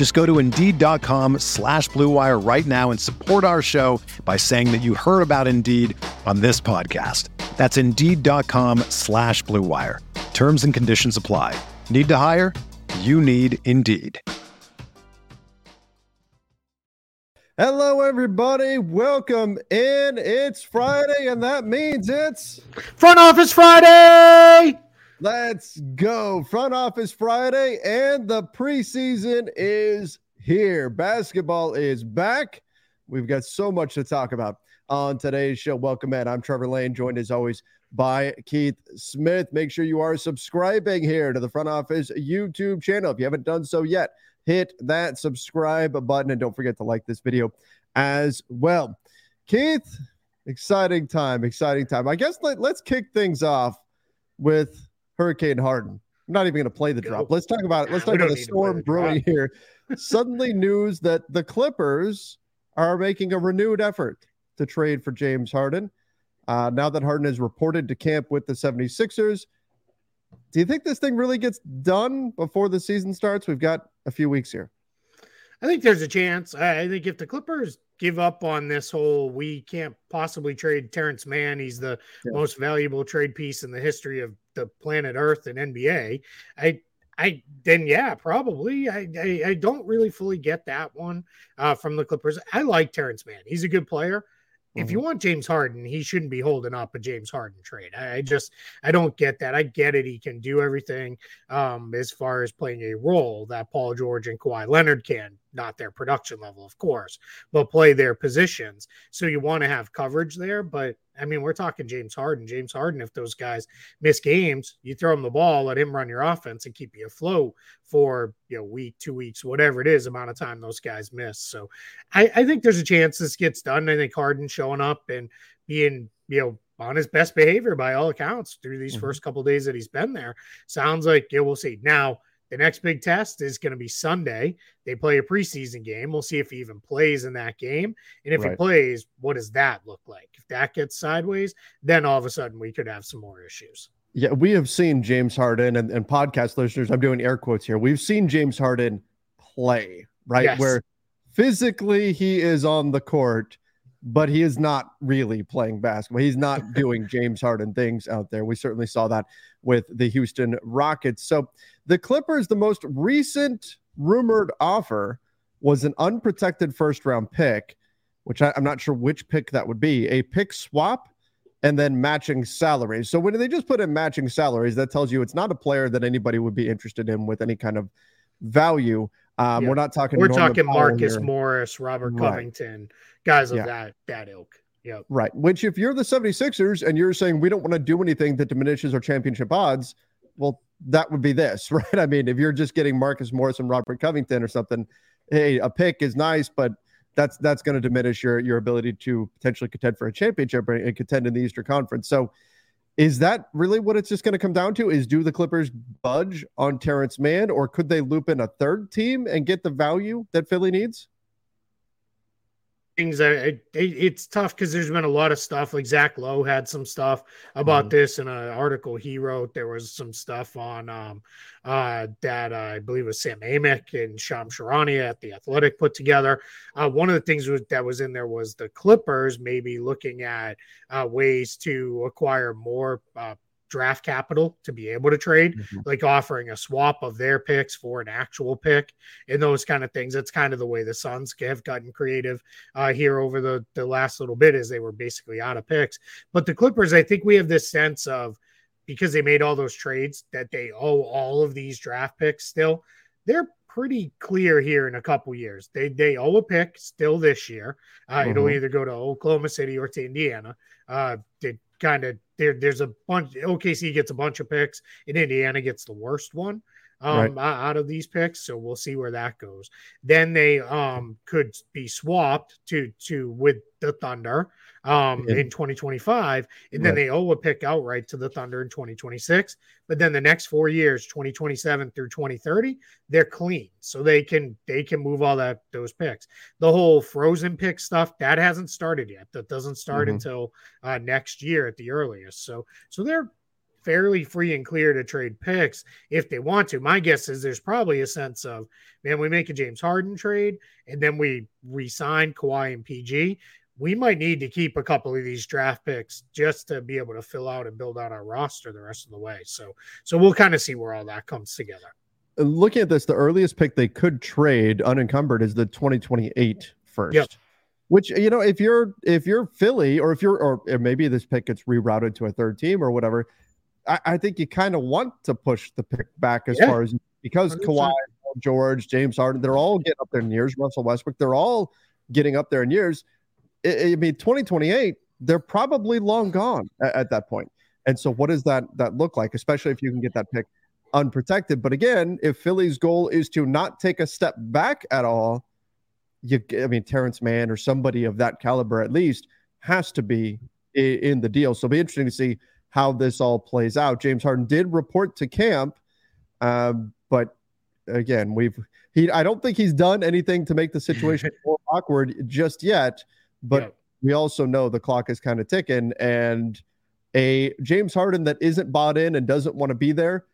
Just go to Indeed.com slash BlueWire right now and support our show by saying that you heard about Indeed on this podcast. That's Indeed.com slash BlueWire. Terms and conditions apply. Need to hire? You need Indeed. Hello, everybody. Welcome in. It's Friday, and that means it's Front Office Friday. Let's go. Front Office Friday, and the preseason is here. Basketball is back. We've got so much to talk about on today's show. Welcome in. I'm Trevor Lane, joined as always by Keith Smith. Make sure you are subscribing here to the Front Office YouTube channel. If you haven't done so yet, hit that subscribe button and don't forget to like this video as well. Keith, exciting time, exciting time. I guess let, let's kick things off with Hurricane Harden. I'm not even going to play the drop. Let's talk about it. Let's talk about the storm brewing here. Suddenly, news that the Clippers are making a renewed effort to trade for James Harden. Uh, now that Harden is reported to camp with the 76ers, do you think this thing really gets done before the season starts? We've got a few weeks here. I think there's a chance. I think if the Clippers give up on this whole, we can't possibly trade Terance Mann. He's the yeah. most valuable trade piece in the history of the planet Earth and NBA. I, I then yeah, probably. I, I, I don't really fully get that one uh, from the Clippers. I like Terance Mann. He's a good player. If you mm-hmm. want James Harden, he shouldn't be holding up a James Harden trade. I, I, just I don't get that. I get it. He can do everything um, as far as playing a role that Paul George and Kawhi Leonard can not their production level, of course, but play their positions. So you want to have coverage there. But I mean, we're talking James Harden. James Harden, if those guys miss games, you throw him the ball, let him run your offense and keep you afloat for you know week, two weeks, whatever it is, amount of time those guys miss. So I, I think there's a chance this gets done. I think Harden showing up and being, you know, on his best behavior by all accounts through these mm-hmm. first couple days that he's been there. Sounds like yeah, we'll see. Now the next big test is going to be Sunday. They play a preseason game. We'll see if he even plays in that game. And if right. he plays, what does that look like? If that gets sideways, then all of a sudden we could have some more issues. Yeah, we have seen James Harden and, and podcast listeners, I'm doing air quotes here. We've seen James Harden play, right? Yes. Where physically he is on the court but he is not really playing basketball. He's not doing James Harden things out there. We certainly saw that with the Houston Rockets. So the Clippers, the most recent rumored offer was an unprotected first round pick, which I, am not sure which pick that would be, a pick swap and then matching salaries. So when they just put in matching salaries, that tells you it's not a player that anybody would be interested in with any kind of value. Um, yeah. We're not talking. We're talking Marcus here. Morris, Robert Covington. Guys of yeah. that that ilk. Yeah. Right. Which if you're the 76ers and you're saying we don't want to do anything that diminishes our championship odds, well, that would be this, right? I mean, if you're just getting Marcus Morris and Robert Covington or something, hey, a pick is nice, but that's that's going to diminish your your ability to potentially contend for a championship and contend in the Eastern Conference. So is that really what it's just going to come down to? Is do the Clippers budge on Terance Mann, or could they loop in a third team and get the value that Philly needs? Things that it, it, it's tough because there's been a lot of stuff. Like Zach Lowe had some stuff about mm-hmm. this in an article he wrote. There was some stuff on um, uh, that uh, I believe was Sam Amick and Shams Charania at the Athletic put together. Uh, one of the things was, that was in there was the Clippers maybe looking at uh, ways to acquire more uh, draft capital to be able to trade, mm-hmm. like offering a swap of their picks for an actual pick and those kind of things. That's kind of the way the Suns have gotten creative uh, here over the, the last little bit as they were basically out of picks. But the Clippers, I think we have this sense of because they made all those trades that they owe all of these draft picks still. They're pretty clear here in a couple years. They they owe a pick still this year. Uh, mm-hmm. It'll either go to Oklahoma City or to Indiana. Uh, they kind of there. There's a bunch. OKC gets a bunch of picks, and Indiana gets the worst one um, right. out of these picks. So we'll see where that goes. Then they um, could be swapped to to with the Thunder um, yeah. in 2025, and then right. they owe a pick outright to the Thunder in 2026. But then the next four years, 2027 through 2030, they're clean, so they can they can move all that those picks. The whole frozen pick stuff that hasn't started yet. That doesn't start mm-hmm. until uh, next year at the earliest. So so they're fairly free and clear to trade picks if they want to. My guess is there's probably a sense of, man, we make a James Harden trade and then we resign Kawhi and PG. We might need to keep a couple of these draft picks just to be able to fill out and build out our roster the rest of the way. So, so we'll kind of see where all that comes together. Uh, looking at this, the earliest pick they could trade unencumbered is the 2028 first. Yep. Which you know, if you're if you're Philly or if you're or maybe this pick gets rerouted to a third team or whatever, I, I think you kind of want to push the pick back as yeah. far as because 100%. Kawhi, George, James Harden, they're all getting up there in years. Russell Westbrook, they're all getting up there in years. I, I mean, 2028, they're probably long gone at, at that point. And so, what does that that look like, especially if you can get that pick unprotected? But again, if Philly's goal is to not take a step back at all, you, I mean, Terance Mann or somebody of that caliber at least has to be in, in the deal. So, it'll be interesting to see how this all plays out. James Harden did report to camp, um, but again, we've he. I don't think he's done anything to make the situation more awkward just yet. But yeah. we also know the clock is kind of ticking, and a James Harden that isn't bought in and doesn't want to be there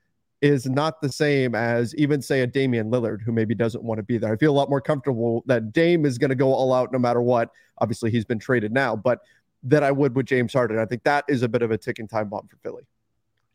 is not the same as even say a Damian Lillard who maybe doesn't want to be there. I feel a lot more comfortable that Dame is going to go all out no matter what. Obviously, he's been traded now, but that I would with James Harden. I think that is a bit of a ticking time bomb for Philly.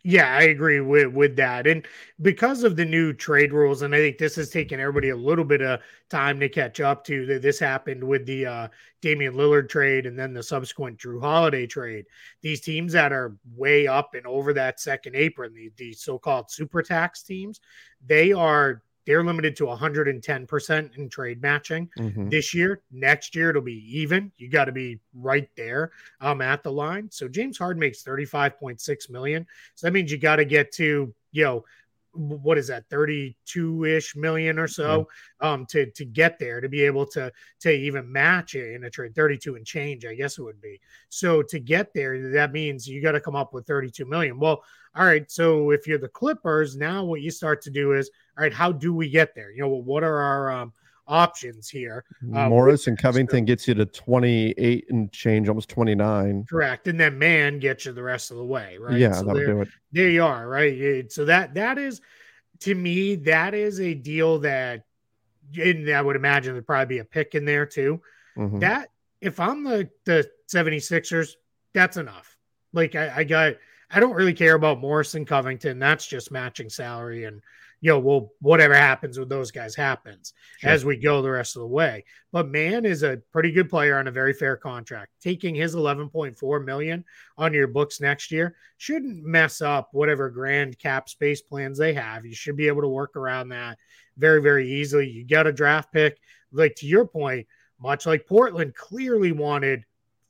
Yeah, I agree with with that. And because of the new trade rules, and I think this has taken everybody a little bit of time to catch up to. That this happened with the uh, Damian Lillard trade, and then the subsequent Jrue Holiday trade. These teams that are way up and over that second apron, the, the so-called super tax teams, they are they're limited to 110% in trade matching mm-hmm. this year. Next year, it'll be even. You got to be right there um, at the line. So James Harden makes 35.6 million. So that means you got to get to, you know, what is that 32 ish million or so um to to get there to be able to to even match it in a trade 32 and change i guess it would be so to get there that means you got to come up with 32 million well all right so if you're the clippers now what you start to do is all right how do we get there you know what are our um options here. Uh, Morris and Covington gets you to 28 and change, almost 29. Correct. And then Mann gets you the rest of the way, right? Yeah, so that'll do it. There you are, right? So that that is to me, that is a deal that and I would imagine there'd probably be a pick in there too. Mm-hmm. That if I'm the the 76ers, that's enough. Like I, I got I don't really care about Morris and Covington. That's just matching salary and know, well, whatever happens with those guys happens sure. as we go the rest of the way. But Mann is a pretty good player on a very fair contract. Taking his 11.4 million on your books next year shouldn't mess up whatever grand cap space plans they have. You should be able to work around that very, very easily. You get a draft pick, like to your point, much like Portland clearly wanted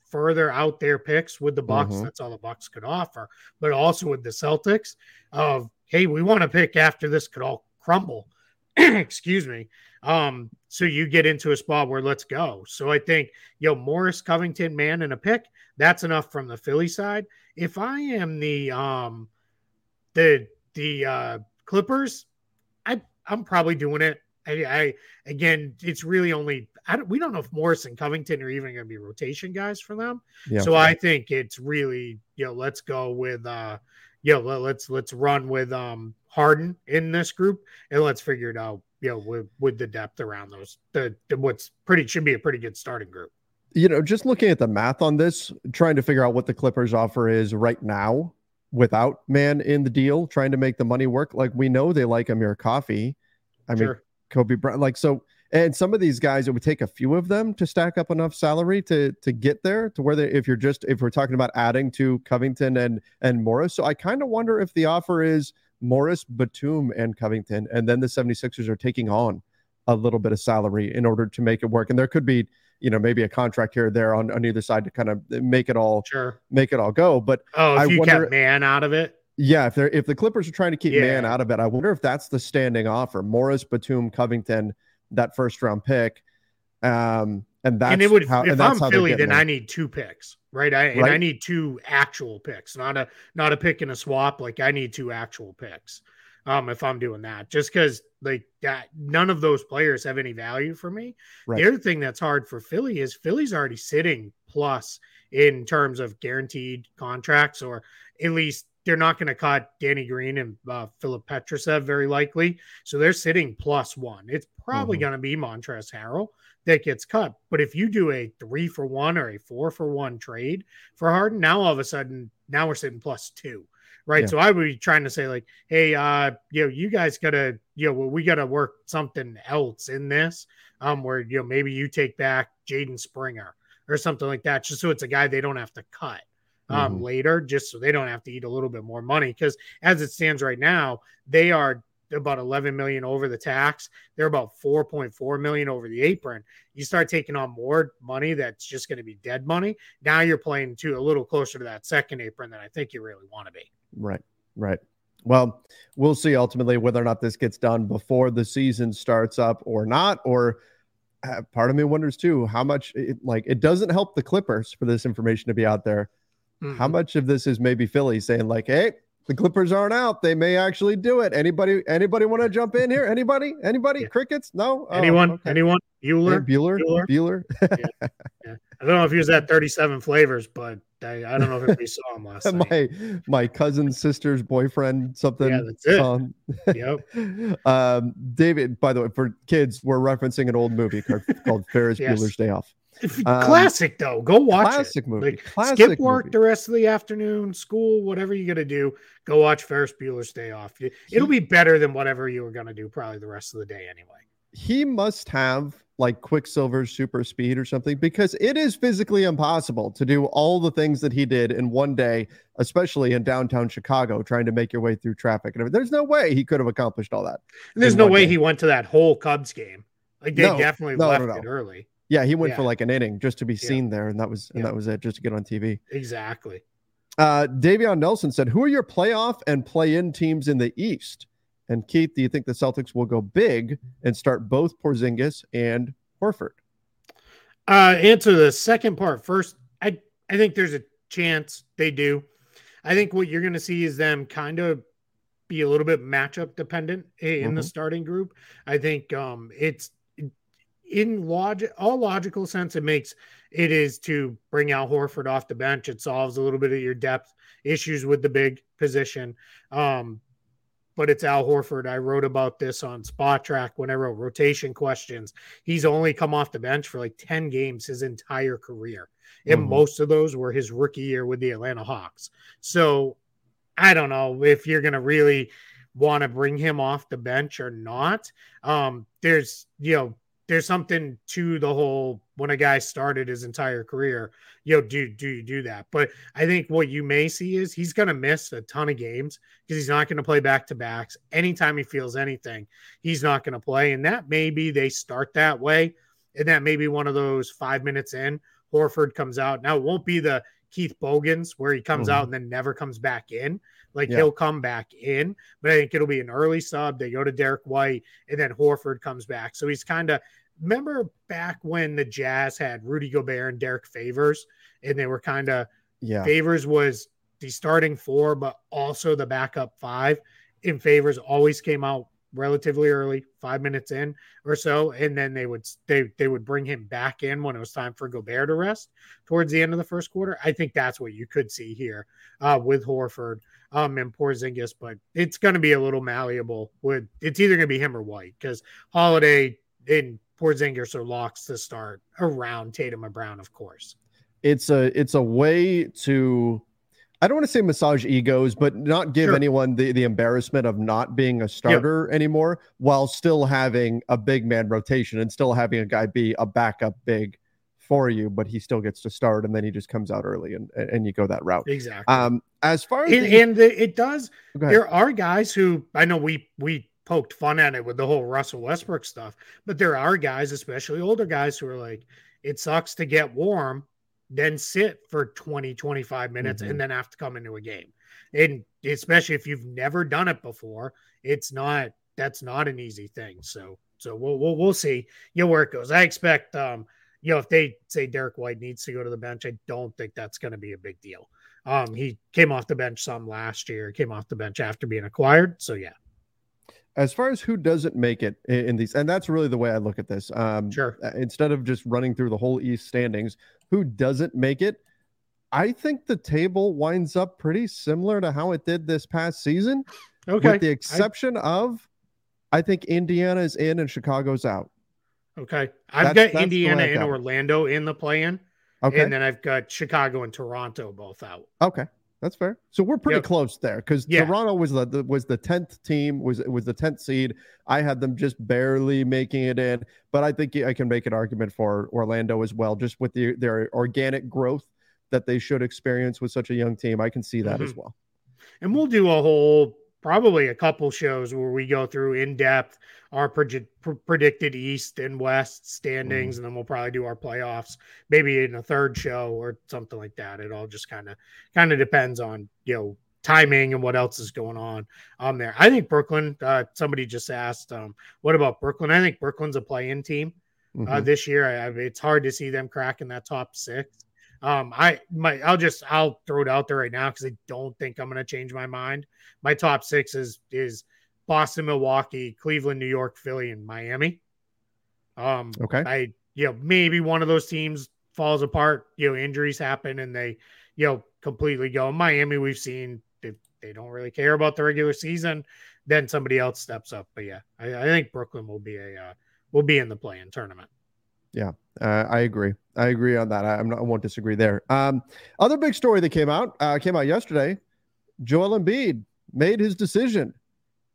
further out their picks with the Bucks. Mm-hmm. That's all the Bucks could offer, but also with the Celtics of hey, we want to pick after this could all crumble. Excuse me. Um, so you get into a spot where let's go. So I think, yo, Morris, Covington, Mann, and a pick, that's enough from the Philly side. If I am the um the the uh Clippers, I I'm probably doing it. I, I again, it's really only I don't, we don't know if Morris and Covington are even going to be rotation guys for them. Yeah. So I think it's really you know let's go with uh yo, let's let's run with um Harden in this group and let's figure it out, you know, with with the depth around those. The, the what's pretty should be a pretty good starting group. You know, just looking at the math on this, trying to figure out what the Clippers offer is right now. without Mann in the deal, trying to make the money work. Like we know they like Amir Coffey. I mean. Kobe Brown. Like so, and some of these guys, it would take a few of them to stack up enough salary to to get there to where they, if you're just if we're talking about adding to Covington and and Morris. So I kind of wonder if the offer is Morris, Batum, and Covington, and then the 76ers are taking on a little bit of salary in order to make it work. And there could be, you know, maybe a contract here or there on, on either side to kind of make it all sure make it all go. But oh, if I you wonder, kept Mann out of it. Yeah, if they're if the Clippers are trying to keep yeah. Mann out of it, I wonder if that's the standing offer. Morris, Batum, Covington, that first round pick. Um, and that's and it would how, if I'm Philly, then I need two picks, right? I and right? I need two actual picks, not a not a pick and a swap. Like I need two actual picks. Um, if I'm doing that, just because like that, none of those players have any value for me. Right. The other thing that's hard for Philly is Philly's already sitting plus in terms of guaranteed contracts, or at least they're not going to cut Danny Green and uh, Filip Petrusev very likely. So they're sitting plus one. It's probably mm-hmm. going to be Montrezl Harrell that gets cut. But if you do a three for one or a four for one trade for Harden, now all of a sudden, now we're sitting plus two. Right. Yeah. So I would be trying to say, like, hey, uh, you know, you guys gotta, you know, well, we gotta work something else in this. Um, where you know, maybe you take back Jaden Springer or something like that, just so it's a guy they don't have to cut um mm-hmm. later, just so they don't have to eat a little bit more money. Because as it stands right now, they are about 11 million over the tax. They're about 4.4 million over the apron. You start taking on more money that's just going to be dead money. Now you're playing to a little closer to that second apron than I think you really want to be. Right. Right. Well, we'll see ultimately whether or not this gets done before the season starts up or not. Or uh, part of me wonders too how much it, like it doesn't help the Clippers for this information to be out there. Mm-hmm. How much of this is maybe Philly saying like, "Hey, the Clippers aren't out. They may actually do it. Anybody? Anybody want to jump in here? Anybody? Anybody? Yeah. Crickets? No. Oh, anyone? Okay. Anyone? Bueller? Bueller? Bueller? Bueller? yeah. yeah. I don't know if he was at 37 flavors, but I, I don't know if we saw him last my, night. My cousin's sister's boyfriend, something. Yeah, that's it. Song. Yep. um, David, by the way, for kids, we're referencing an old movie called, called Ferris yes. Bueller's Day Off. Um, classic though. Go watch classic it. movie. Like, classic skip work movie. the rest of the afternoon, school, whatever you got to do. Go watch Ferris Bueller's Day Off. It'll be better than whatever you were gonna do probably the rest of the day anyway. He must have like Quicksilver super speed or something because it is physically impossible to do all the things that he did in one day, especially in downtown Chicago, trying to make your way through traffic. And there's no way he could have accomplished all that. And there's no way day. he went to that whole Cubs game. Like they no, definitely no, left no, it early. Yeah, he went yeah. for like an inning just to be seen yeah. there, and that was and yeah. that was it, just to get on TV. Exactly. Uh, Davion Nelson said, "Who are your playoff and play-in teams in the East?" And Keith, do you think the Celtics will go big and start both Porzingis and Horford? Uh, answer the second part first. I I think there's a chance they do. I think what you're going to see is them kind of be a little bit matchup dependent in mm-hmm. the starting group. I think um, it's in logic, all logical sense, it makes it is to bring Al Horford off the bench. It solves a little bit of your depth issues with the big position. Um, but it's Al Horford. I wrote about this on Spotrac when I wrote rotation questions. He's only come off the bench for like 10 games his entire career. And mm-hmm. most of those were his rookie year with the Atlanta Hawks. So I don't know if you're going to really want to bring him off the bench or not. Um, there's, you know, there's something to the whole when a guy started his entire career, you know, do do you do that? But I think what you may see is he's gonna miss a ton of games because he's not gonna play back to backs. Anytime he feels anything, he's not gonna play. And that maybe they start that way. And that may be one of those five minutes in, Horford comes out. Now it won't be the Keith Bogans where he comes mm-hmm. out and then never comes back in. Like yeah. he'll come back in, but I think it'll be an early sub. They go to Derrick White and then Horford comes back. So he's kind of remember back when the Jazz had Rudy Gobert and Derrick Favors, and they were kind of yeah. Favors was the starting four, but also the backup five. In Favors always came out relatively early, five minutes in or so, and then they would they they would bring him back in when it was time for Gobert to rest towards the end of the first quarter. I think that's what you could see here uh, with Horford um, and Porzingis, but it's going to be a little malleable. With it's either going to be him or White because Holiday in Porzingis are locks to start around Tatum and Brown, of course. It's a it's a way to I don't want to say massage egos, but not give sure. anyone the, the embarrassment of not being a starter yep. anymore while still having a big man rotation and still having a guy be a backup big for you, but he still gets to start and then he just comes out early and and you go that route. Exactly. Um, as far as and, the, and it does, there are guys who I know we we poked fun at it with the whole Russell Westbrook stuff, but there are guys, especially older guys, who are like, it sucks to get warm then sit for 20, 25 minutes mm-hmm. and then have to come into a game. And especially if you've never done it before, it's not that's not an easy thing. So so we'll we'll, we'll see you know where it goes. I expect um you know if they say Derrick White needs to go to the bench, I don't think that's going to be a big deal. Um he came off the bench some last year, came off the bench after being acquired. So yeah as far as who doesn't make it in these, and that's really the way I look at this. Um, sure. Uh, instead of just running through the whole East standings, who doesn't make it? I think the table winds up pretty similar to how it did this past season. Okay. With the exception I... of, I think Indiana is in and Chicago's out. Okay. I've that's, got Indiana and Orlando in the play in. Okay. And then I've got Chicago and Toronto both out. Okay. That's fair. So we're pretty yep. close there because yeah. Toronto was the, the, was the tenth team was was the tenth seed. I had them just barely making it in, but I think I can make an argument for Orlando as well, just with the, their organic growth that they should experience with such a young team. I can see that mm-hmm. as well. And we'll do a whole probably a couple shows where we go through in depth our pr- predicted East and West standings, mm. and then we'll probably do our playoffs maybe in a third show or something like that. It all just kind of kind of depends on you know timing and what else is going on on there. I think Brooklyn. Uh, somebody just asked, um, what about Brooklyn? I think Brooklyn's a play-in team uh, mm-hmm. this year. I, I, it's hard to see them cracking that top six. Um, I my I'll just I'll throw it out there right now because I don't think I'm gonna change my mind. My top six is is Boston, Milwaukee, Cleveland, New York, Philly, and Miami. Um, okay. I you know maybe one of those teams falls apart. You know injuries happen and they you know completely go. Miami, we've seen they, they don't really care about the regular season. Then somebody else steps up. But yeah, I, I think Brooklyn will be a uh, will be in the play-in tournament. Yeah, uh, I agree. I agree on that. I, I'm not, I won't disagree there. Um, other big story that came out uh, came out yesterday. Joel Embiid made his decision.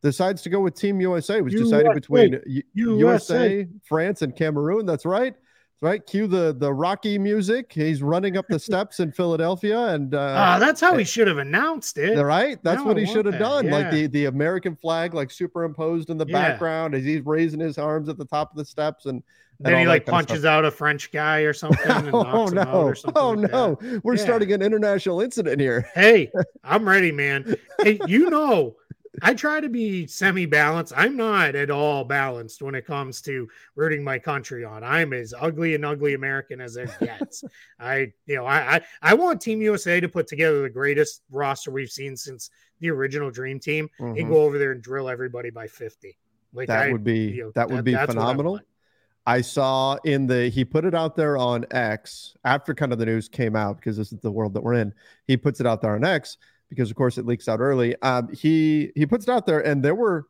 Decides to go with Team USA. It was USA. decided between USA. USA, France, and Cameroon. That's right. Right. Cue the the Rocky music. He's running up the steps in Philadelphia, and uh, oh, that's how he should have announced it. Right. That's what he should have done. Yeah. Like the the American flag, like superimposed in the yeah. background as he's raising his arms at the top of the steps, and then he like punches out a French guy or something. oh no! oh like no! That. We're yeah. starting an international incident here. hey, I'm ready, man. Hey, you know, I try to be semi-balanced. I'm not at all balanced when it comes to rooting my country on. I'm as ugly and ugly American as it gets. I, you know, I, I, I want Team USA to put together the greatest roster we've seen since the original Dream Team mm-hmm. and go over there and drill everybody by 50. Like that I, would be you know, that would that, be phenomenal. I saw in the he put it out there on X after kind of the news came out because this is the world that we're in. He puts it out there on X because of course it leaks out early. Um, he he puts it out there, and there were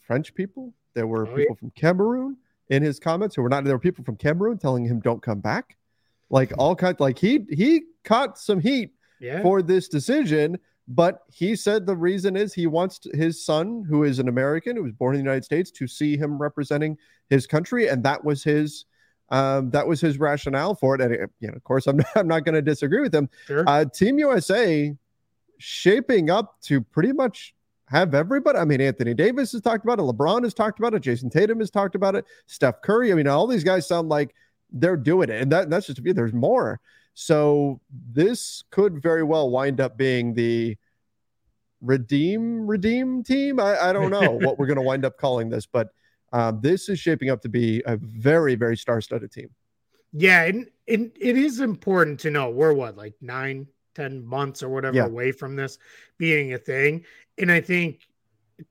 French people, there were oh, people yeah. from Cameroon in his comments who were not. There were people from Cameroon telling him don't come back, like all kinds. Like he he caught some heat yeah. for this decision. But he said the reason is he wants his son, who is an American, who was born in the United States, to see him representing his country, and that was his um, that was his rationale for it. And you know, of course, I'm not, I'm not going to disagree with him. Sure. Uh, Team USA shaping up to pretty much have everybody. I mean, Anthony Davis has talked about it. LeBron has talked about it. Jayson Tatum has talked about it. Steph Curry. I mean, all these guys sound like they're doing it, and that, that's just. There's more. So this could very well wind up being the redeem redeem team. I, I don't know what we're going to wind up calling this, but um, this is shaping up to be a very very star studded team. Yeah, and, and it is important to know we're what like nine 10 months or whatever yeah. away from this being a thing. And I think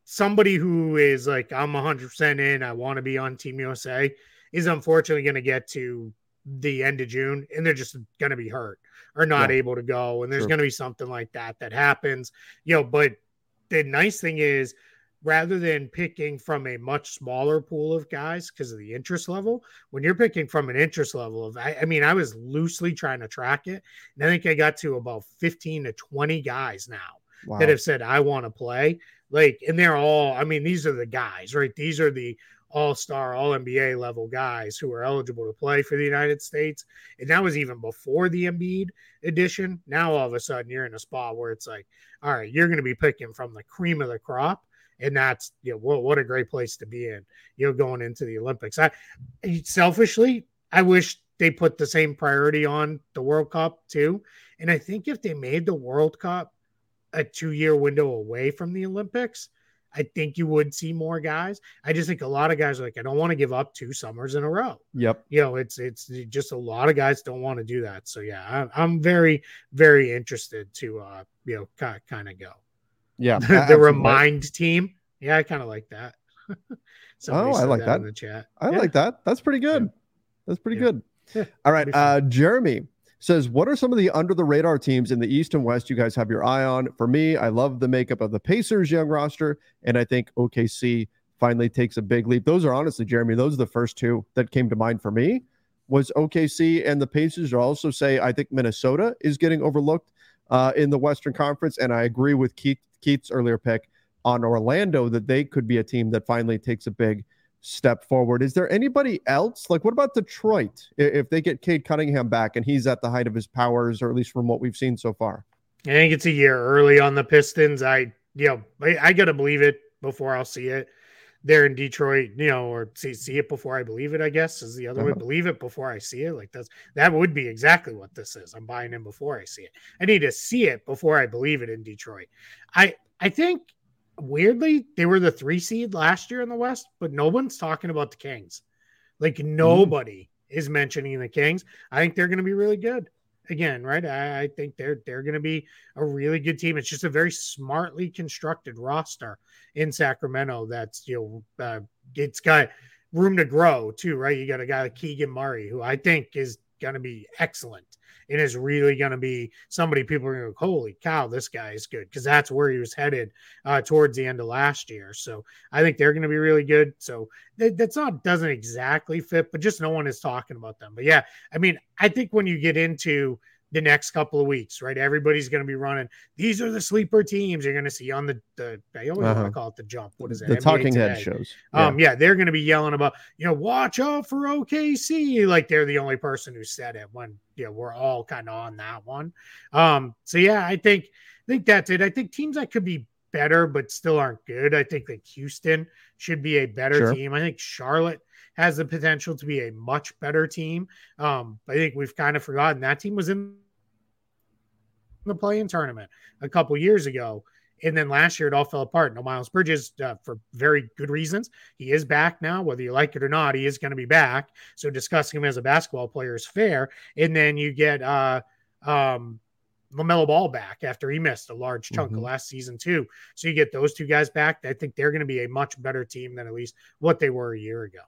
somebody who is like, I'm 100% in, I want to be on Team USA, is unfortunately going to get to the end of June and they're just going to be hurt or not yeah. able to go. And there's sure. going to be something like that that happens, you know. But the nice thing is, rather than picking from a much smaller pool of guys because of the interest level, when you're picking from an interest level of, I, I, mean, I was loosely trying to track it. And I think I got to about 15 to 20 guys now wow. that have said, I want to play. Like, and they're all, I mean, these are the guys, right? These are the all star, all NBA level guys who are eligible to play for the United States. And that was even before the Embiid edition. Now, all of a sudden, you're in a spot where it's like, all right, you're going to be picking from the cream of the crop and that's you know what, what a great place to be in you know going into the olympics. I selfishly i wish they put the same priority on the world cup too. And i think if they made the world cup a two year window away from the olympics i think you would see more guys. I just think a lot of guys are like i don't want to give up two summers in a row. Yep. You know it's it's just a lot of guys don't want to do that. So yeah i'm, I'm very very interested to uh you know kind, kind of go yeah. the remind team. Yeah, I kind of like that. oh, I like that. in the chat. I yeah. like that. That's pretty good. Yeah. That's pretty yeah. good. All right. Uh, Jeremy says, What are some of the under the radar teams in the East and West you guys have your eye on? For me, I love the makeup of the Pacers young roster, and I think OKC finally takes a big leap. Those are honestly, Jeremy, those are the first two that came to mind for me. Was OKC and the Pacers. I also say I think Minnesota is getting overlooked uh, in the Western Conference, and I agree with Keith Keith's earlier pick on Orlando that they could be a team that finally takes a big step forward. Is there anybody else? Like, what about Detroit if they get Cade Cunningham back and he's at the height of his powers, or at least from what we've seen so far? I think it's a year early on the Pistons. I, you know, I, I got to believe it before I'll see it. There in Detroit, you know, or see see it before I believe it. I guess is the other uh-huh. way. Believe it before I see it. Like that's that would be exactly what this is. I'm buying in before I see it. I need to see it before I believe it in Detroit. I I think weirdly they were the three seed last year in the West, but no one's talking about the Kings. Like mm. nobody mm. is mentioning the Kings. I think they're going to be really good again, right? I, I think they're they're going to be a really good team. It's just a very smartly constructed roster in Sacramento. That's you know, uh, it's got room to grow too, right? You got a guy like Keegan Murray, who I think is going to be excellent and is really going to be somebody people are going to go, holy cow, this guy is good because that's where he was headed uh, towards the end of last year. So I think they're going to be really good. So that, that's not doesn't exactly fit, but just no one is talking about them. But yeah, I mean, I think when you get into the next couple of weeks, right? Everybody's going to be running. These are the sleeper teams you're going to see on the the. I always uh-huh. want to call it the jump. What is it? The NBA talking today. head shows. Yeah. Um, yeah, they're going to be yelling about you know watch out for OKC. Like they're the only person who said it when you know we're all kind of on that one. Um, so yeah, I think I think that's it. I think teams that could be better but still aren't good. I think that Houston should be a better sure. team. I think Charlotte has the potential to be a much better team. Um, I think we've kind of forgotten that team was in the play-in tournament a couple years ago. And then last year it all fell apart. No Miles Bridges uh, for very good reasons. He is back now, whether you like it or not. He is going to be back. So discussing him as a basketball player is fair. And then you get uh, um, LaMelo Ball back after he missed a large chunk mm-hmm. of last season too. So you get those two guys back. I think they're going to be a much better team than at least what they were a year ago.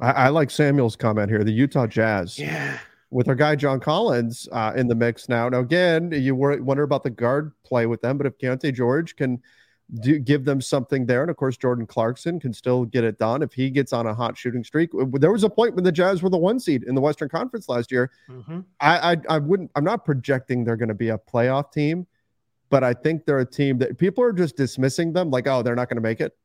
I, I like Samuel's comment here. The Utah Jazz. Yeah. With our guy John Collins uh, in the mix now. Now again, you wonder about the guard play with them, but if Keyonte George can do give them something there, and of course Jordan Clarkson can still get it done if he gets on a hot shooting streak. There was a point when the Jazz were the one seed in the Western Conference last year. Mm-hmm. I, I I wouldn't. I'm not projecting they're going to be a playoff team, but I think they're a team that people are just dismissing them like, oh, they're not going to make it.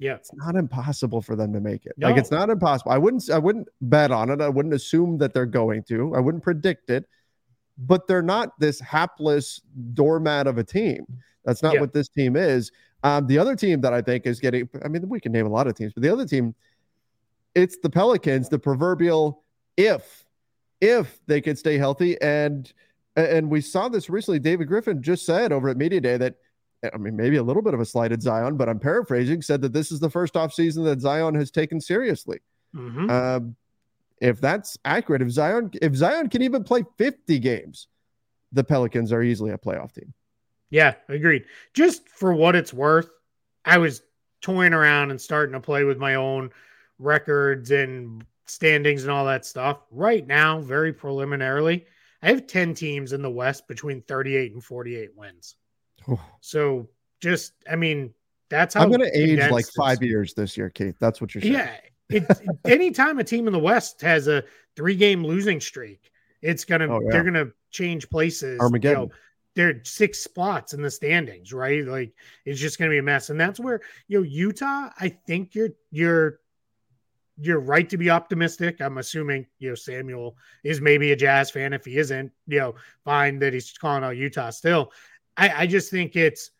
Yeah. It's not impossible for them to make it. No. Like it's not impossible. I wouldn't I wouldn't bet on it. I wouldn't assume that they're going to. I wouldn't predict it. But they're not this hapless doormat of a team. That's not yeah. what this team is. Um, the other team that I think is getting, I mean, we can name a lot of teams, but the other team, it's the Pelicans, the proverbial if, if they could stay healthy. And and we saw this recently. David Griffin just said over at Media Day that I mean, maybe a little bit of a slighted Zion, but I'm paraphrasing, said that this is the first offseason that Zion has taken seriously. Mm-hmm. Uh, if that's accurate, if Zion if Zion can even play 50 games, the Pelicans are easily a playoff team. Yeah, agreed. Just for what it's worth, I was toying around and starting to play with my own records and standings and all that stuff. Right now, very preliminarily, I have 10 teams in the West between 38 and 48 wins. Oh. So just, I mean, That's how I'm going to age like five years this year, Keith. That's what you're saying. Yeah. It, anytime a team in the West has a three game losing streak, it's gonna oh, yeah. they're gonna change places. Armageddon. You know, they're six spots in the standings, right? Like it's just gonna be a mess. And that's where you know Utah, I think you're you're you're right to be optimistic. I'm assuming you know Samuel is maybe a Jazz fan. If he isn't, you know, fine that he's calling out Utah still. I, I just think it's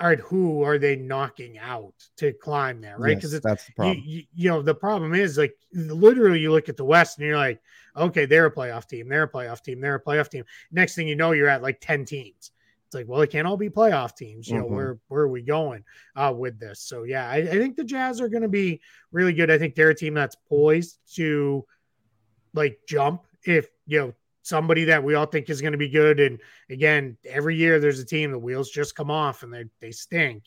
all right, who are they knocking out to climb there, right? Because yes, that's the problem. You, you, know, the problem is like literally you look at the West and you're like, okay, they're a playoff team, they're a playoff team, they're a playoff team. Next thing you know, you're at like 10 teams. It's like, well, it can't all be playoff teams. You mm-hmm. know, where where are we going uh, with this? So yeah, I, I think the Jazz are going to be really good. I think they're a team that's poised to like jump if you know somebody that we all think is going to be good. And again, every year there's a team the wheels just come off and they they stink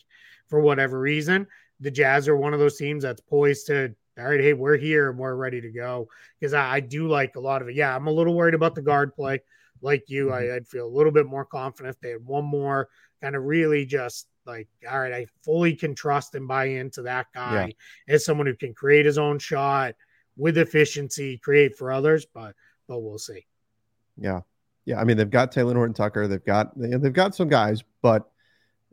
for whatever reason. The Jazz are one of those teams that's poised to all right, hey, we're here and we're ready to go. Because I, I, do like a lot of it. Yeah, I'm a little worried about the guard play. Like you, I, would mm-hmm. feel a little bit more confident if they had one more kind of really just like, all right, I fully can trust and buy into that guy yeah. as someone who can create his own shot with efficiency, create for others. But but we'll see. Yeah. Yeah. I mean, they've got Talen Horton Tucker. They've got they've got some guys, but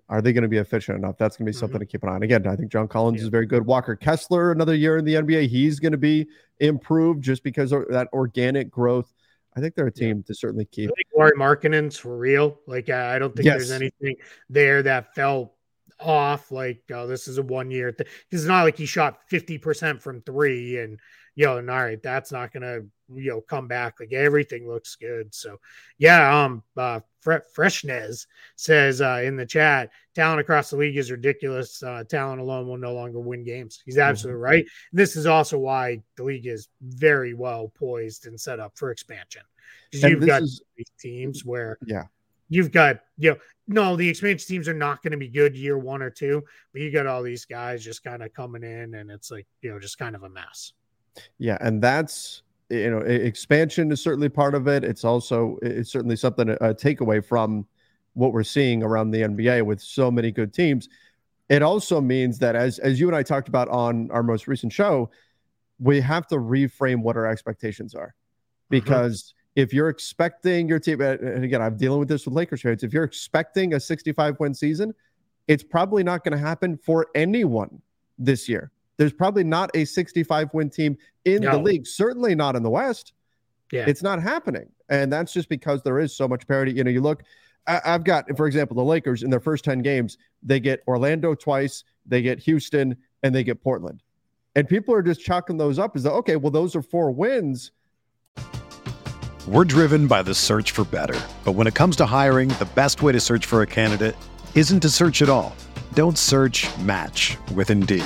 are they going to be efficient enough? That's going to be something mm-hmm. to keep an eye on. Again, I think John Collins yeah. is very good. Walker Kessler, another year in the NBA, he's going to be improved just because of that organic growth. I think they're a team to certainly keep. I think Lauri Markkanen's for real. Like I don't think yes. there's anything there that fell off. Like oh, this is a one year thing. It's not like he shot fifty percent from three and know, all right, that's not gonna you know come back. Like everything looks good. So yeah, um, uh, Fre- Freshness says uh, in the chat, talent across the league is ridiculous. Uh, talent alone will no longer win games. He's absolutely mm-hmm. right. this is also why the league is very well poised and set up for expansion. You've got is, teams where yeah, you've got you know no the expansion teams are not going to be good year one or two, but you got all these guys just kind of coming in and it's like you know just kind of a mess. Yeah, and that's you know expansion is certainly part of it. It's also it's certainly something a takeaway from what we're seeing around the NBA with so many good teams. It also means that as as you and I talked about on our most recent show, we have to reframe what our expectations are, mm-hmm. because. Mm-hmm. If you're expecting your team, and again, I'm dealing with this with Lakers fans. If you're expecting a 65 win season, it's probably not going to happen for anyone this year. There's probably not a 65 win team in no. the league, certainly not in the West. Yeah. It's not happening. And that's just because there is so much parity. You know, you look, I, have got, for example, the Lakers in their first 10 games, they get Orlando twice, they get Houston, and they get Portland. And people are just chalking those up as though, okay, well, those are four wins. We're driven by the search for better. But when it comes to hiring, the best way to search for a candidate isn't to search at all. Don't search match with Indeed.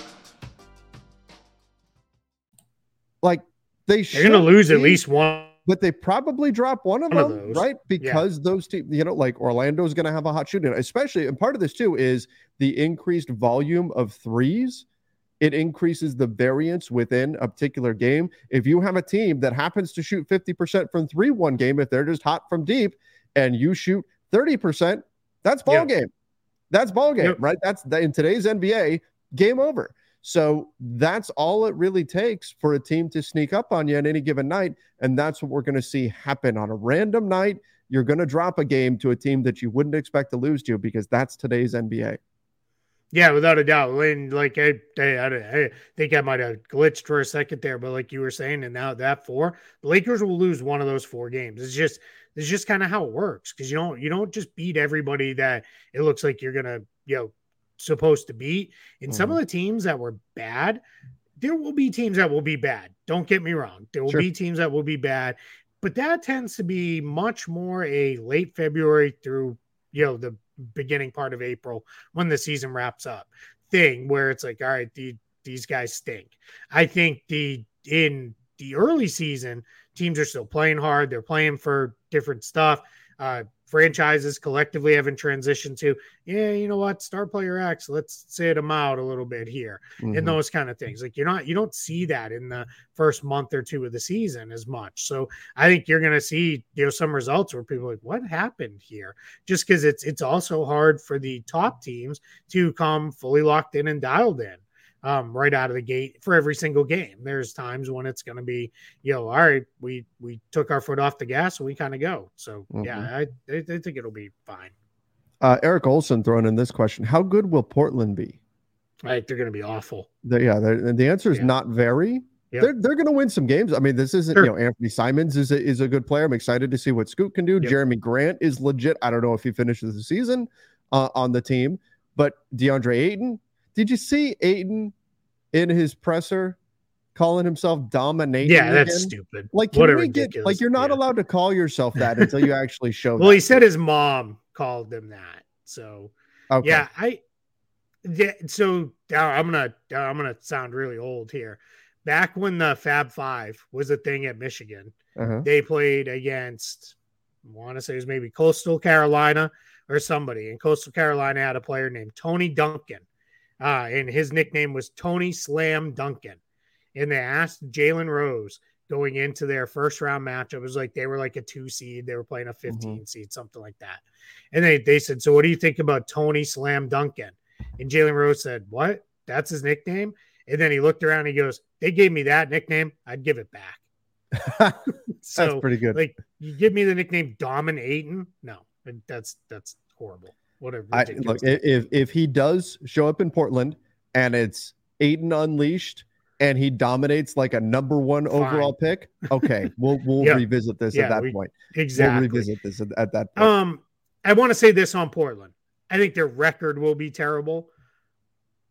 Like they they're going to lose at least one. But they probably drop one of one them, of right? Because yeah. those teams, you know, like Orlando's going to have a hot shooting, especially. And part of this too is the increased volume of threes. It increases the variance within a particular game. If you have a team that happens to shoot 50% from three one game, if they're just hot from deep and you shoot 30%, that's ball game. That's ball game, yep. right? That's in today's NBA, game over. So that's all it really takes for a team to sneak up on you on any given night. And that's what we're going to see happen on a random night. You're going to drop a game to a team that you wouldn't expect to lose to because that's today's NBA. Yeah, without a doubt. And like I, I, I, think I might have glitched for a second there, but like you were saying, and now that four, the Lakers will lose one of those four games. It's just it's just kind of how it works because you don't you don't just beat everybody that it looks like you're gonna you know supposed to be. And mm-hmm. some of the teams that were bad, there will be teams that will be bad. Don't get me wrong. There will sure. be teams that will be bad, but that tends to be much more a late February through you know the beginning part of April when the season wraps up thing where it's like, all right, the, these guys stink. I think the in the early season, teams are still playing hard. They're playing for different stuff. Uh, franchises collectively having transitioned to, yeah, you know what, star player X, let's sit them out a little bit here, mm-hmm. and those kind of things. Like you're not, you don't see that in the first month or two of the season as much. So I think you're going to see, you know, some results where people like, what happened here? Just because it's it's also hard for the top teams to come fully locked in and dialed in um, right out of the gate for every single game. There's times when it's going to be, you know, all right, we we took our foot off the gas and we kind of go. So mm-hmm. yeah, I, I, I think it'll be fine. Uh, Eric Olson throwing in this question: How good will Portland be? I think they're going to be awful. They're, yeah, they're, the answer is yeah. not very. Yep. They're they're going to win some games. I mean, this isn't sure. you know Anfernee Simons is a, is a good player. I'm excited to see what Scoot can do. Yep. Jerami Grant is legit. I don't know if he finishes the season uh, on the team, but DeAndre Ayton. Did you see Ayton in his presser calling himself dominating. Yeah, that's again. stupid. Like, can we get like you're not yeah. allowed to call yourself that until you actually show. well, he said his mom called him that. So okay. yeah, I yeah. So uh, I'm gonna uh, I'm gonna sound really old here. Back when the Fab Five was a thing at Michigan, uh-huh. they played against. I want to say it was maybe Coastal Carolina or somebody, and Coastal Carolina had a player named Tony Dunkin uh, and his nickname was Tony Slam Dunkin. And they asked Jalen Rose going into their first round match. It was like they were like a two seed, they were playing a 15 mm-hmm. seed, something like that. And they, they said, So what do you think about Tony Slam Dunkin? And Jalen Rose said, What? That's his nickname? And then he looked around and he goes, They gave me that nickname. I'd give it back. so that's pretty good. Like you give me the nickname Dominating. No, that's that's horrible. What a I, look if if he does show up in Portland and it's Ayton unleashed and he dominates like a number one Fine. overall pick, okay, we'll we'll yeah. revisit this yeah, at that we, point. Exactly, we'll revisit this at, at that point. Um, I want to say this on Portland. I think their record will be terrible,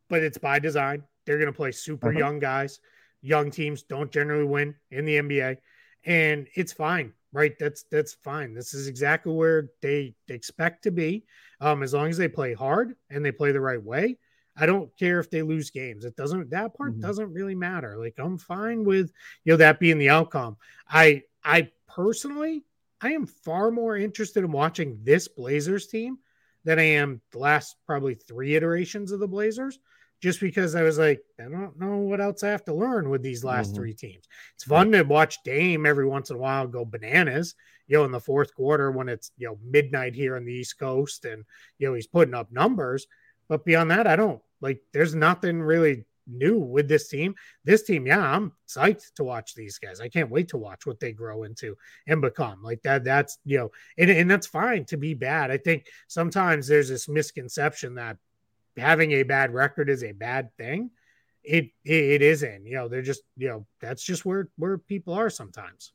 but it's by design. They're going to play super uh-huh. young guys. Young teams don't generally win in the NBA, and it's fine, right? That's that's fine. This is exactly where they expect to be. Um, as long as they play hard and they play the right way, I don't care if they lose games. It doesn't that part mm-hmm. doesn't really matter. Like I'm fine with you know that being the outcome. I I personally I am far more interested in watching this Blazers team than I am the last probably three iterations of the Blazers, just because I was like, I don't know what else I have to learn with these last mm-hmm. three teams. It's fun to watch Dame every once in a while go bananas you know, in the fourth quarter when it's, you know, midnight here on the East Coast and, you know, he's putting up numbers. But beyond that, I don't like, there's nothing really new with this team. This team, yeah, I'm psyched to watch these guys. I can't wait to watch what they grow into and become. Like that, that's you know, and, and that's fine to be bad. I think sometimes there's this misconception that having a bad record is a bad thing. It it, it isn't. You know, they're just you know that's just where where people are sometimes.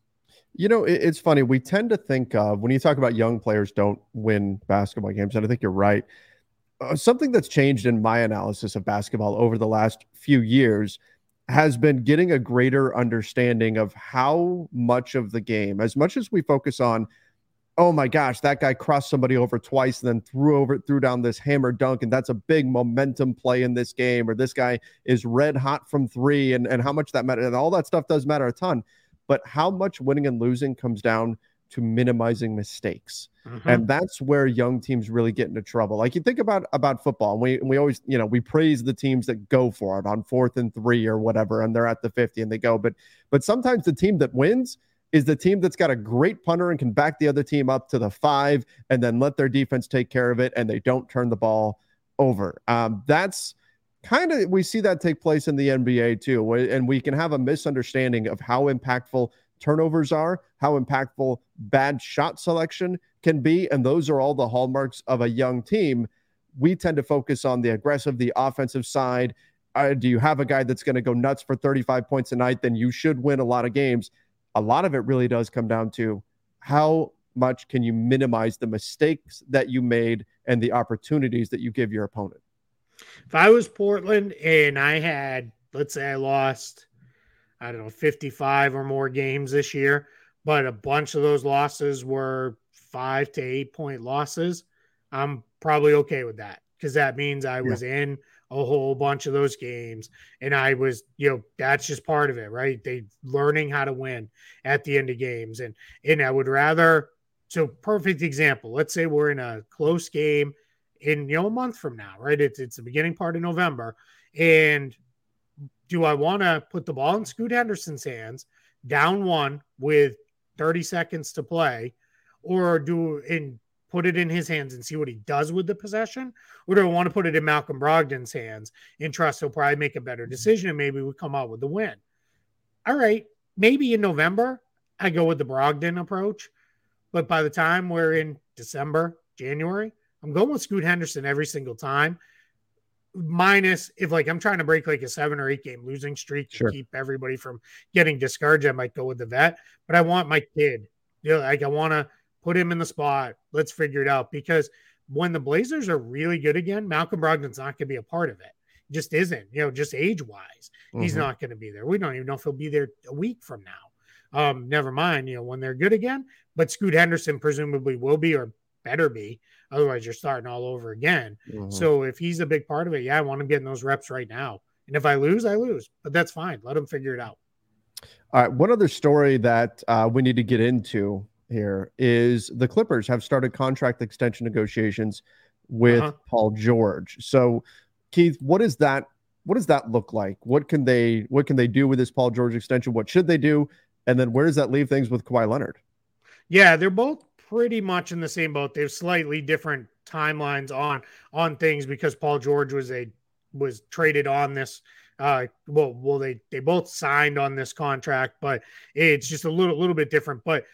You know, it, it's funny. We tend to think of when you talk about young players don't win basketball games, and I think you're right. Uh, something that's changed in my analysis of basketball over the last few years has been getting a greater understanding of how much of the game, as much as we focus on, oh my gosh, that guy crossed somebody over twice and then threw over threw down this hammer dunk, and that's a big momentum play in this game, or this guy is red hot from three, and, and how much that matters, and all that stuff does matter a ton but how much winning and losing comes down to minimizing mistakes. Mm-hmm. And that's where young teams really get into trouble. Like you think about about football, and we we always, you know, we praise the teams that go for it on fourth and three or whatever, and they're at the 50 and they go. But but sometimes the team that wins is the team that's got a great punter and can back the other team up to the five and then let their defense take care of it and they don't turn the ball over. Um, that's kind of we see that take place in the NBA too, and we can have a misunderstanding of how impactful turnovers are, how impactful bad shot selection can be, and those are all the hallmarks of a young team. we tend to focus on the aggressive, the offensive side. Uh, do you have a guy that's going to go nuts for 35 points a night? Then you should win a lot of games. A lot of it really does come down to how much can you minimize the mistakes that you made and the opportunities that you give your opponent. If I was Portland and I had, let's say I lost, I don't know, 55 or more games this year, but a bunch of those losses were five to eight point losses, I'm probably okay with that because that means I was yeah. in a whole bunch of those games and I was, you know, that's just part of it, right? They learning how to win at the end of games. And and I would rather so perfect example. Let's say we're in a close game in you know a month from now, right? It's it's the beginning part of November. And do I want to put the ball in Scoot Henderson's hands down one with 30 seconds to play, or do and put it in his hands and see what he does with the possession, or do I want to put it in Malcolm Brogdon's hands and trust he'll probably make a better mm-hmm. decision and maybe we come out with the win? All right, maybe in November I go with the Brogdon approach, but by the time we're in December, January, I'm going with Scoot Henderson every single time minus if like I'm trying to break like a seven or eight game losing streak to keep everybody from getting discouraged, I might go with the vet. But I want my kid, you know, like I want to put him in the spot. Let's figure it out because when the Blazers are really good again, Malcolm Brogdon's not going to be a part of it. Just isn't, you know, just age wise, mm-hmm. he's not going to be there. We don't even know if he'll be there a week from now. Um, never mind, you know, when they're good again. But Scoot Henderson presumably will be or better be. Otherwise, you're starting all over again. Mm-hmm. So if he's a big part of it, yeah, I want him getting those reps right now. And if I lose, I lose, but that's fine. Let him figure it out. All right. One other story that uh, we need to get into here is the Clippers have started contract extension negotiations with uh-huh. Paul George. So, Keith, what is that? What does that look like? What can they What can they do with this Paul George extension? What should they do? And then where does that leave things with Kawhi Leonard? Yeah, they're both pretty much in the same boat. They have slightly different timelines on on things because Paul George was a was traded on this uh well well they they both signed on this contract but it's just a little little bit different. But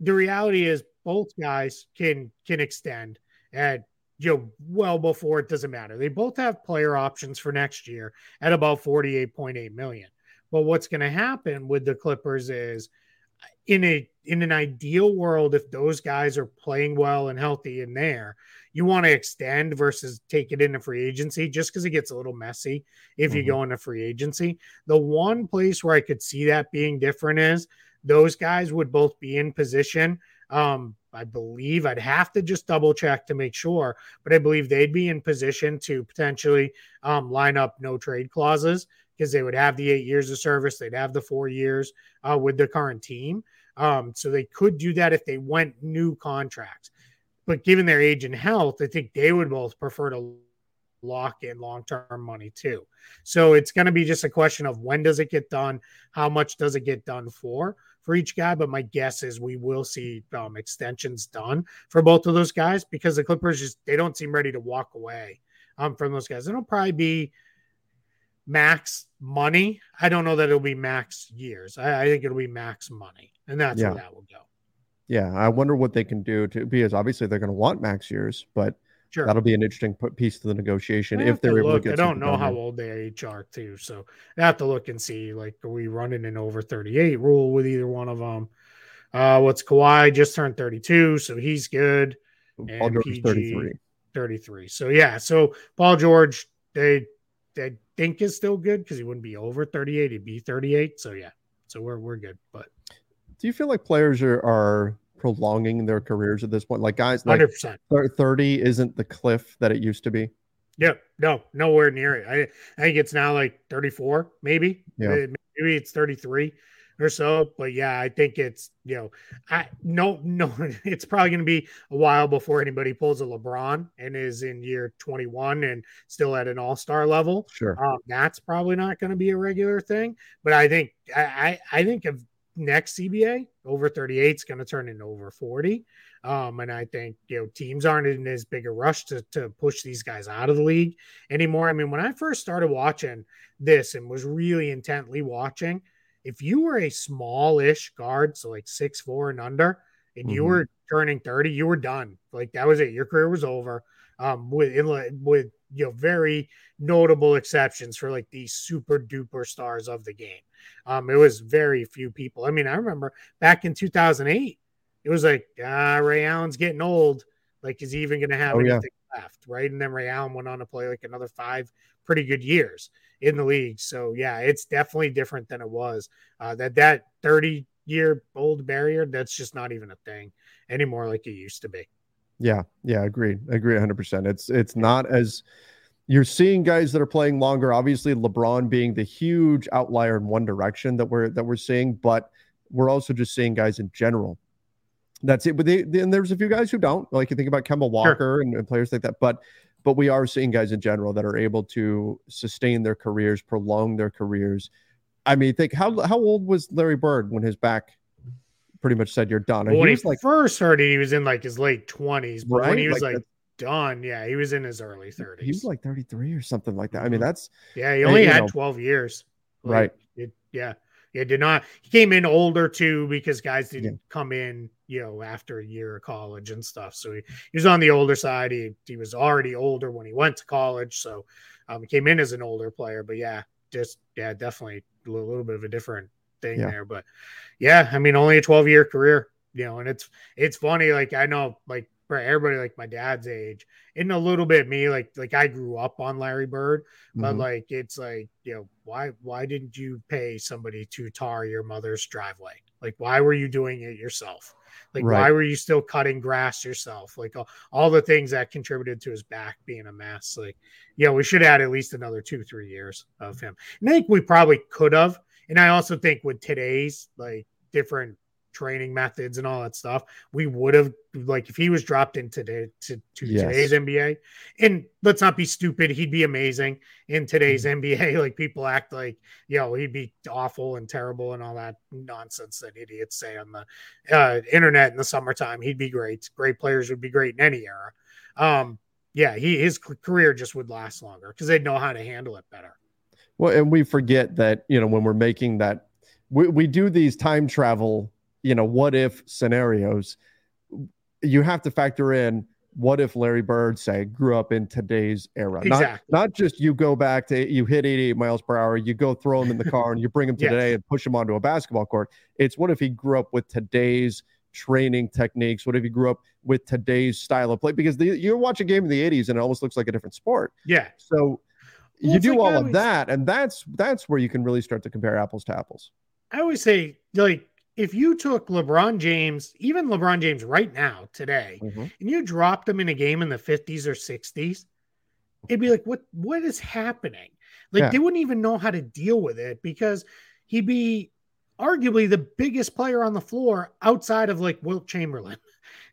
the reality is both guys can can extend at you know well before it doesn't matter. They both have player options for next year at about 48.8 million. But what's going to happen with the clippers is in a in an ideal world, if those guys are playing well and healthy in there, you want to extend versus take it into free agency just because it gets a little messy if mm-hmm. you go into free agency. The one place where I could see that being different is those guys would both be in position. Um, I believe I'd have to just double check to make sure, but I believe they'd be in position to potentially um, line up no trade clauses because they would have the eight years of service, they'd have the four years uh, with the current team. Um, so they could do that if they went new contracts. But given their age and health, I think they would both prefer to lock in long term money too. So it's going to be just a question of when does it get done? How much does it get done for? For each guy, but my guess is we will see um, extensions done for both of those guys because the Clippers just they don't seem ready to walk away um, from those guys. It'll probably be max money. I don't know that it'll be max years. I, I think it'll be max money, and that's yeah. where that will go. Yeah, I wonder what they can do to because obviously they're going to want max years, but sure. that'll be an interesting piece to the negotiation if they're able look. to get. I don't know how old they are too, so I have to look and see. Like, are we running an over thirty eight rule with either one of them? Uh, what's Kawhi just turned thirty two, so he's good. Paul George PG, 33. 33. So yeah, so Paul George, they I think is still good because he wouldn't be over 38. He'd be 38. So yeah, so we're we're good. But do you feel like players are are prolonging their careers at this point? Like guys, like 100%. 30 isn't the cliff that it used to be. Yep. No, nowhere near it. I, I think it's now like 34, maybe. Yeah. Maybe it's 33 or so. But yeah, I think it's you know, I no no, it's probably going to be a while before anybody pulls a LeBron and is in year 21 and still at an All Star level. Sure, um, that's probably not going to be a regular thing. But I think I I think of next CBA over 38 is going to turn into over 40. Um, and I think you know teams aren't in as big a rush to to push these guys out of the league anymore. I mean, when I first started watching this and was really intently watching, if you were a smallish guard, so like six four and under, and mm-hmm. you were turning 30, you were done. Like that was it. Your career was over. um, with with you know very notable exceptions for like these super duper stars of the game. Um, it was very few people. I mean, I remember back in 2008, it was like ah, Ray Allen's getting old. Like, is he even going to have oh, anything yeah. left? Right, and then Ray Allen went on to play like another five pretty good years in the league. So yeah, it's definitely different than it was. Uh, that that 30 year old barrier that's just not even a thing anymore like it used to be. Yeah, yeah, agreed. Agree 100%. It's it's not as you're seeing guys that are playing longer. Obviously, LeBron being the huge outlier in one direction that we're that we're seeing, but we're also just seeing guys in general. That's it. But they, and there's a few guys who don't. Like you think about Kemba Walker sure. and, and players like that. But but we are seeing guys in general that are able to sustain their careers, prolong their careers. I mean, think how how old was Larry Bird when his back pretty much said you're done? Well, he when he like, first heard it, he was in like his late twenties. But right? when he was like, like done. Yeah, he was in his early 30s. He was like 33 or something like that. I mean, mm-hmm. that's yeah, he only had know, 12 years. Like, right. It, yeah. It did not he came in older too because guys didn't yeah. come in, you know, after a year of college and stuff. So he, he was on the older side. He he was already older when he went to college. So um he came in as an older player. But yeah, just yeah, definitely a little, little bit of a different thing yeah. there. But yeah, I mean only a 12 year career, you know, and it's it's funny, like I know like for everybody like my dad's age and a little bit me like like i grew up on larry bird but mm-hmm. like it's like you know why why didn't you pay somebody to tar your mother's driveway like why were you doing it yourself like right. why were you still cutting grass yourself? Like all, all the things that contributed to his back being a mess. Like yeah we should add at least another two three years of him. And i think we probably could have. And i also think with today's like different training methods and all that stuff, we would have like if he was dropped into the, to, to yes. today's NBA. And let's not be stupid, he'd be amazing in today's mm-hmm. NBA. Like people act like you know he'd be awful and terrible and all that nonsense that idiots say on the uh, internet in the summertime. He'd be great. Great players would be great in any era. Um, yeah, he his career just would last longer because they'd know how to handle it better. Well, and we forget that you know when we're making that we, we do these time travel you know, what if scenarios, you have to factor in what if Larry Bird, say, grew up in today's era? Exactly. Not, not just you go back to you hit 88 miles per hour, you go throw him in the car and you bring him yes. today and push him onto a basketball court. It's what if he grew up with today's training techniques? What if he grew up with today's style of play? Because the, you watch a game in the 80s and it almost looks like a different sport. Yeah. So well, you do like all of that, and that's that's where you can really start to compare apples to apples. I always say, like, if you took LeBron James, even LeBron James right now, today, mm-hmm. and you dropped him in a game in the 50s or 60s, it'd be like, what what is happening? Like yeah. they wouldn't even know how to deal with it because he'd be arguably the biggest player on the floor outside of like Wilt Chamberlain.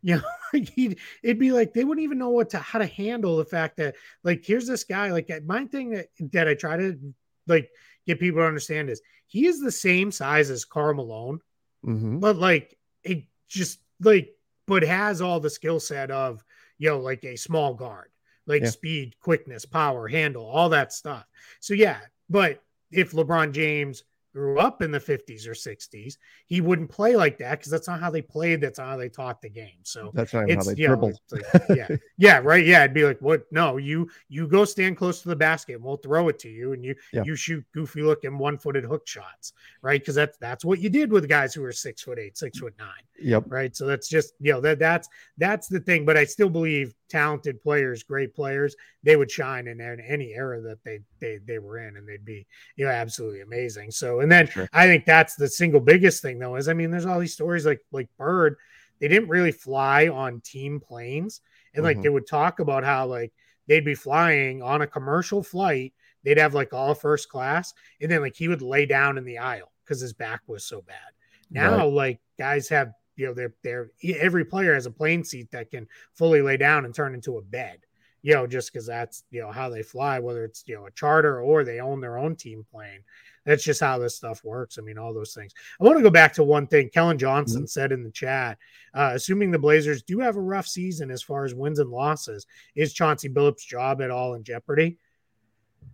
You know, he'd it'd be like they wouldn't even know what to how to handle the fact that like here's this guy. Like my thing that that I try to like get people to understand is he is the same size as Karl Malone mm-hmm. but like it just like but has all the skill set of you know like a small guard like yeah. speed quickness power handle all that stuff so yeah but if lebron james grew up in the 50s or 60s, he wouldn't play like that because that's not how they played. That's not how they taught the game. So that's not how they dribbled. Like, yeah, yeah, right. Yeah, it'd be like, what? No, you you go stand close to the basket, and we'll throw it to you, and you yeah. you shoot goofy looking one footed hook shots, right? Because that's that's what you did with guys who were six foot eight, six foot nine. Yep. Right. So that's just you know that that's that's the thing. But I still believe talented players, great players, they would shine in, in any era that they they they were in, and they'd be you know absolutely amazing. So, and then sure. I think that's the single biggest thing though is I mean, there's all these stories like like Bird, they didn't really fly on team planes, and like mm-hmm. they would talk about how like they'd be flying on a commercial flight, they'd have like all first class, and then like he would lay down in the aisle because his back was so bad. Now, right. like guys have you know they're they're every player has a plane seat that can fully lay down and turn into a bed you know just because that's you know how they fly whether it's you know a charter or they own their own team plane that's just how this stuff works i mean all those things i want to go back to one thing kellen johnson mm-hmm. said in the chat uh, assuming the blazers do have a rough season as far as wins and losses is chauncey billups job at all in jeopardy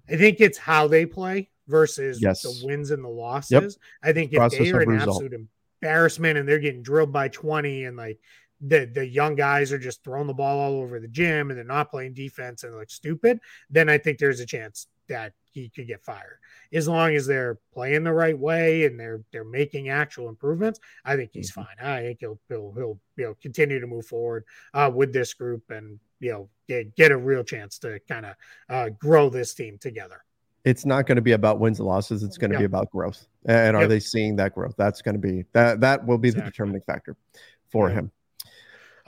i think it's how they play versus yes. the wins and the losses yep. i think if Process they are an result. absolute embarrassment and they're getting drilled by 20 and like the the young guys are just throwing the ball all over the gym and they're not playing defense and look stupid, then I think there's a chance that he could get fired. As long as they're playing the right way and they're they're making actual improvements, I think he's mm-hmm. fine. I think he'll he'll he'll you know continue to move forward uh, with this group and you know get, get a real chance to kind of uh, grow this team together. It's not going to be about wins and losses. It's going to be about growth. And are yep. they seeing that growth? That's going to be that that will be exactly. the determining factor for him.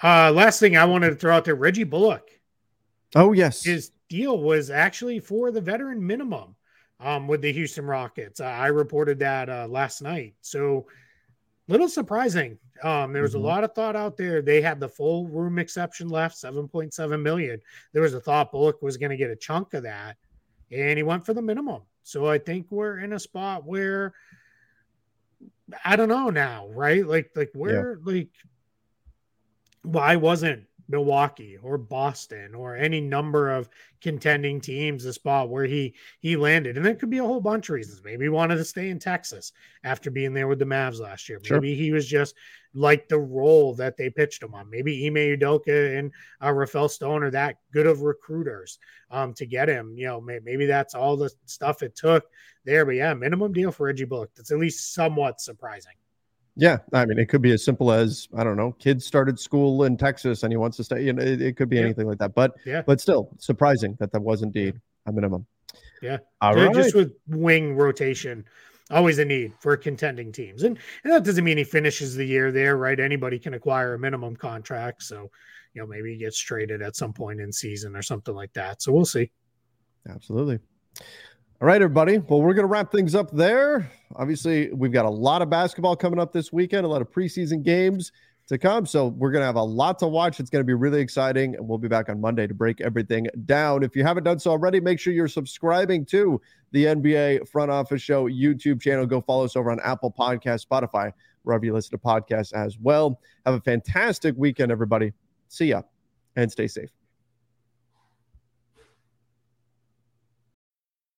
Uh, last thing I wanted to throw out there, Reggie Bullock. Oh yes, his deal was actually for the veteran minimum um, with the Houston Rockets. I reported that uh, last night. So little surprising. Um, there was mm-hmm. a lot of thought out there. They had the full room exception left, 7.7 million. There was a thought Bullock was going to get a chunk of that, and he went for the minimum. So I think we're in a spot where I don't know now, right? Like, like where, yeah. like why wasn't Milwaukee or Boston or any number of contending teams the spot where he he landed. And there could be a whole bunch of reasons. Maybe he wanted to stay in Texas after being there with the Mavs last year. Maybe sure. he was just like the role that they pitched him on. Maybe Ime Udoka and uh, Rafael Stone are that good of recruiters um, to get him. You know, maybe, maybe that's all the stuff it took there. But yeah, minimum deal for Reggie Bullock. That's at least somewhat surprising. Yeah, I mean, it could be as simple as I don't know, kids started school in Texas and he wants to stay. You know, it, it could be yeah. anything like that. But yeah, but still surprising that that was indeed a minimum. Yeah, All right. just with wing rotation, always a need for contending teams, and and that doesn't mean he finishes the year there, right? Anybody can acquire a minimum contract, so you know maybe he gets traded at some point in season or something like that. So we'll see. Absolutely. All right, everybody. Well, we're going to wrap things up there. Obviously, we've got a lot of basketball coming up this weekend, a lot of preseason games to come. So, we're going to have a lot to watch. It's going to be really exciting. And we'll be back on Monday to break everything down. If you haven't done so already, make sure you're subscribing to the NBA Front Office Show YouTube channel. Go follow us over on Apple Podcast, Spotify, wherever you listen to podcasts as well. Have a fantastic weekend, everybody. See ya and stay safe.